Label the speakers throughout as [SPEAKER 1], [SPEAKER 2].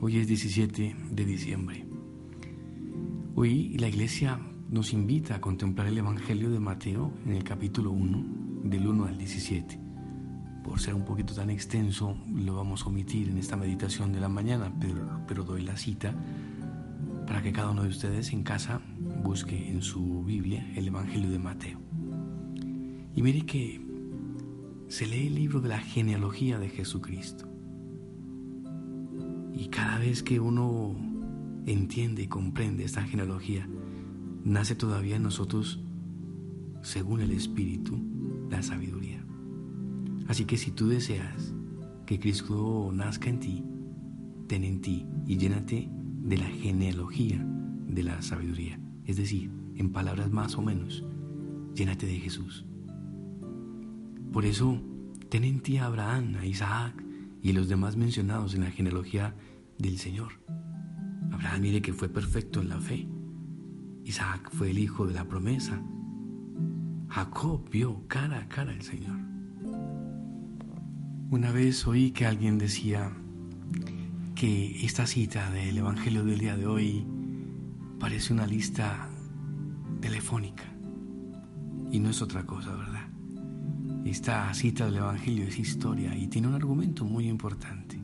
[SPEAKER 1] Hoy es 17 de diciembre. Hoy la iglesia nos invita a contemplar el Evangelio de Mateo en el capítulo 1, del 1 al 17. Por ser un poquito tan extenso, lo vamos a omitir en esta meditación de la mañana, pero, pero doy la cita para que cada uno de ustedes en casa busque en su Biblia el Evangelio de Mateo. Y mire que se lee el libro de la genealogía de Jesucristo. Y cada vez que uno entiende y comprende esta genealogía, nace todavía en nosotros, según el Espíritu, la sabiduría. Así que si tú deseas que Cristo nazca en ti, ten en ti y llénate de la genealogía de la sabiduría. Es decir, en palabras más o menos, llénate de Jesús. Por eso, ten en ti a Abraham, a Isaac y los demás mencionados en la genealogía del Señor. Abraham mire que fue perfecto en la fe. Isaac fue el hijo de la promesa. Jacob vio cara a cara al Señor. Una vez oí que alguien decía que esta cita del Evangelio del día de hoy parece una lista telefónica y no es otra cosa, ¿verdad? Esta cita del Evangelio es historia y tiene un argumento muy importante.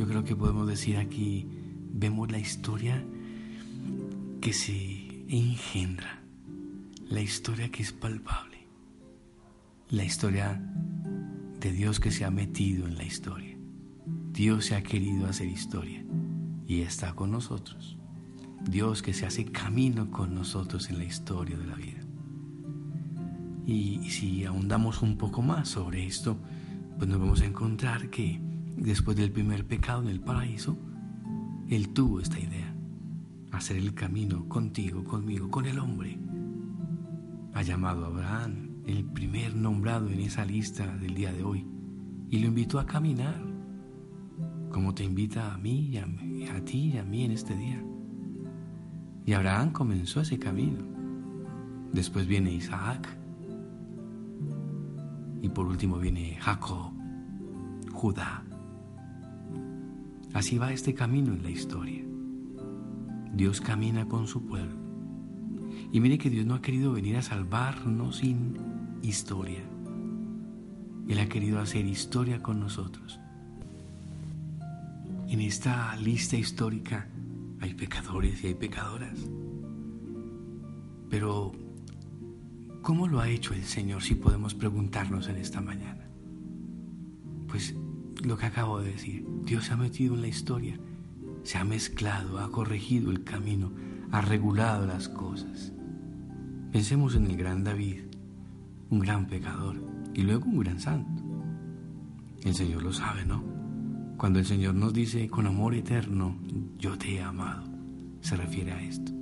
[SPEAKER 1] Yo creo que podemos decir aquí, vemos la historia que se engendra, la historia que es palpable, la historia de Dios que se ha metido en la historia. Dios se ha querido hacer historia y está con nosotros. Dios que se hace camino con nosotros en la historia de la vida. Y si ahondamos un poco más sobre esto, pues nos vamos a encontrar que después del primer pecado en el paraíso, Él tuvo esta idea, hacer el camino contigo, conmigo, con el hombre. Ha llamado a Abraham, el primer nombrado en esa lista del día de hoy, y lo invitó a caminar, como te invita a mí y a, a ti y a mí en este día. Y Abraham comenzó ese camino. Después viene Isaac. Y por último viene Jacob, Judá. Así va este camino en la historia. Dios camina con su pueblo. Y mire que Dios no ha querido venir a salvarnos sin historia. Él ha querido hacer historia con nosotros. En esta lista histórica hay pecadores y hay pecadoras. Pero, ¿cómo lo ha hecho el Señor si podemos preguntarnos en esta mañana? Pues lo que acabo de decir, Dios se ha metido en la historia, se ha mezclado, ha corregido el camino, ha regulado las cosas. Pensemos en el gran David, un gran pecador y luego un gran santo. El Señor lo sabe, ¿no? Cuando el Señor nos dice con amor eterno, yo te he amado, se refiere a esto.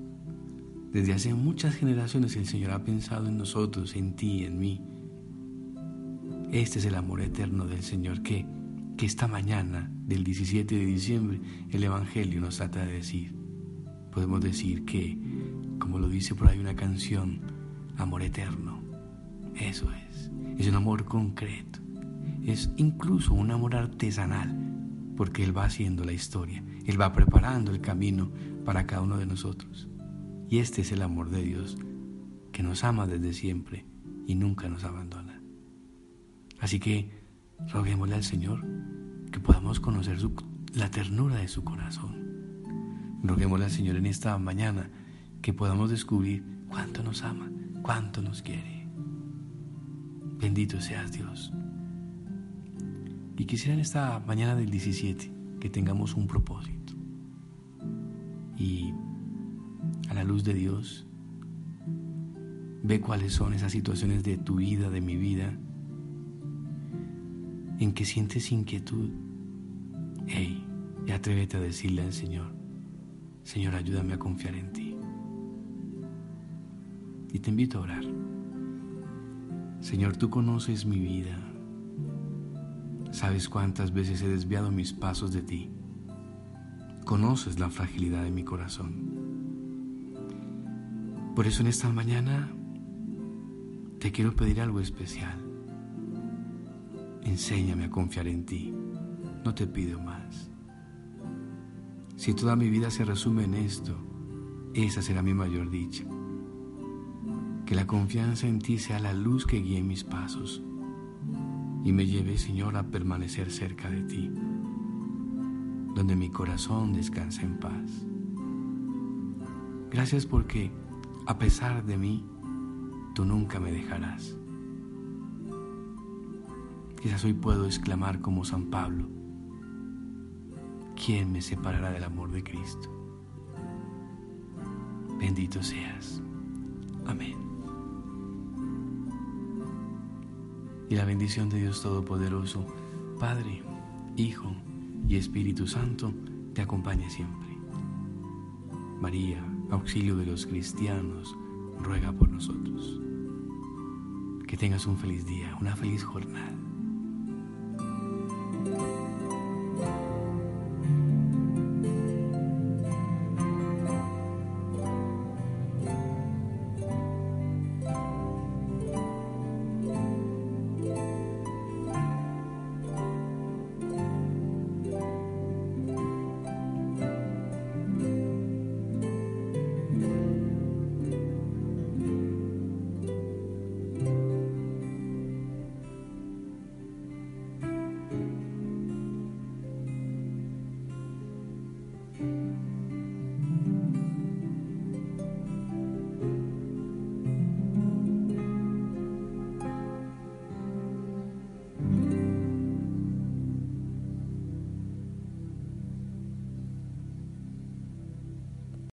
[SPEAKER 1] Desde hace muchas generaciones el Señor ha pensado en nosotros, en ti, en mí. Este es el amor eterno del Señor que, que esta mañana del 17 de diciembre el Evangelio nos trata de decir. Podemos decir que, como lo dice por ahí una canción, amor eterno. Eso es. Es un amor concreto. Es incluso un amor artesanal, porque Él va haciendo la historia. Él va preparando el camino para cada uno de nosotros. Y este es el amor de Dios, que nos ama desde siempre y nunca nos abandona. Así que roguémosle al Señor que podamos conocer la ternura de su corazón. Roguémosle al Señor en esta mañana que podamos descubrir cuánto nos ama, cuánto nos quiere. Bendito seas Dios. Y quisiera en esta mañana del 17 que tengamos un propósito. Y a la luz de Dios, ve cuáles son esas situaciones de tu vida, de mi vida, en que sientes inquietud. Hey, ya atrévete a decirle al Señor, Señor, ayúdame a confiar en ti. Y te invito a orar. Señor, tú conoces mi vida. Sabes cuántas veces he desviado mis pasos de ti. Conoces la fragilidad de mi corazón. Por eso en esta mañana te quiero pedir algo especial. Enséñame a confiar en ti. No te pido más. Si toda mi vida se resume en esto, esa será mi mayor dicha. Que la confianza en ti sea la luz que guíe mis pasos y me lleve, Señor, a permanecer cerca de ti, donde mi corazón descansa en paz. Gracias porque, a pesar de mí, tú nunca me dejarás. Quizás hoy puedo exclamar como San Pablo, ¿quién me separará del amor de Cristo? Bendito seas. Amén. Y la bendición de Dios Todopoderoso, Padre, Hijo y Espíritu Santo, te acompañe siempre. María, auxilio de los cristianos, ruega por nosotros. Que tengas un feliz día, una feliz jornada. Thank you.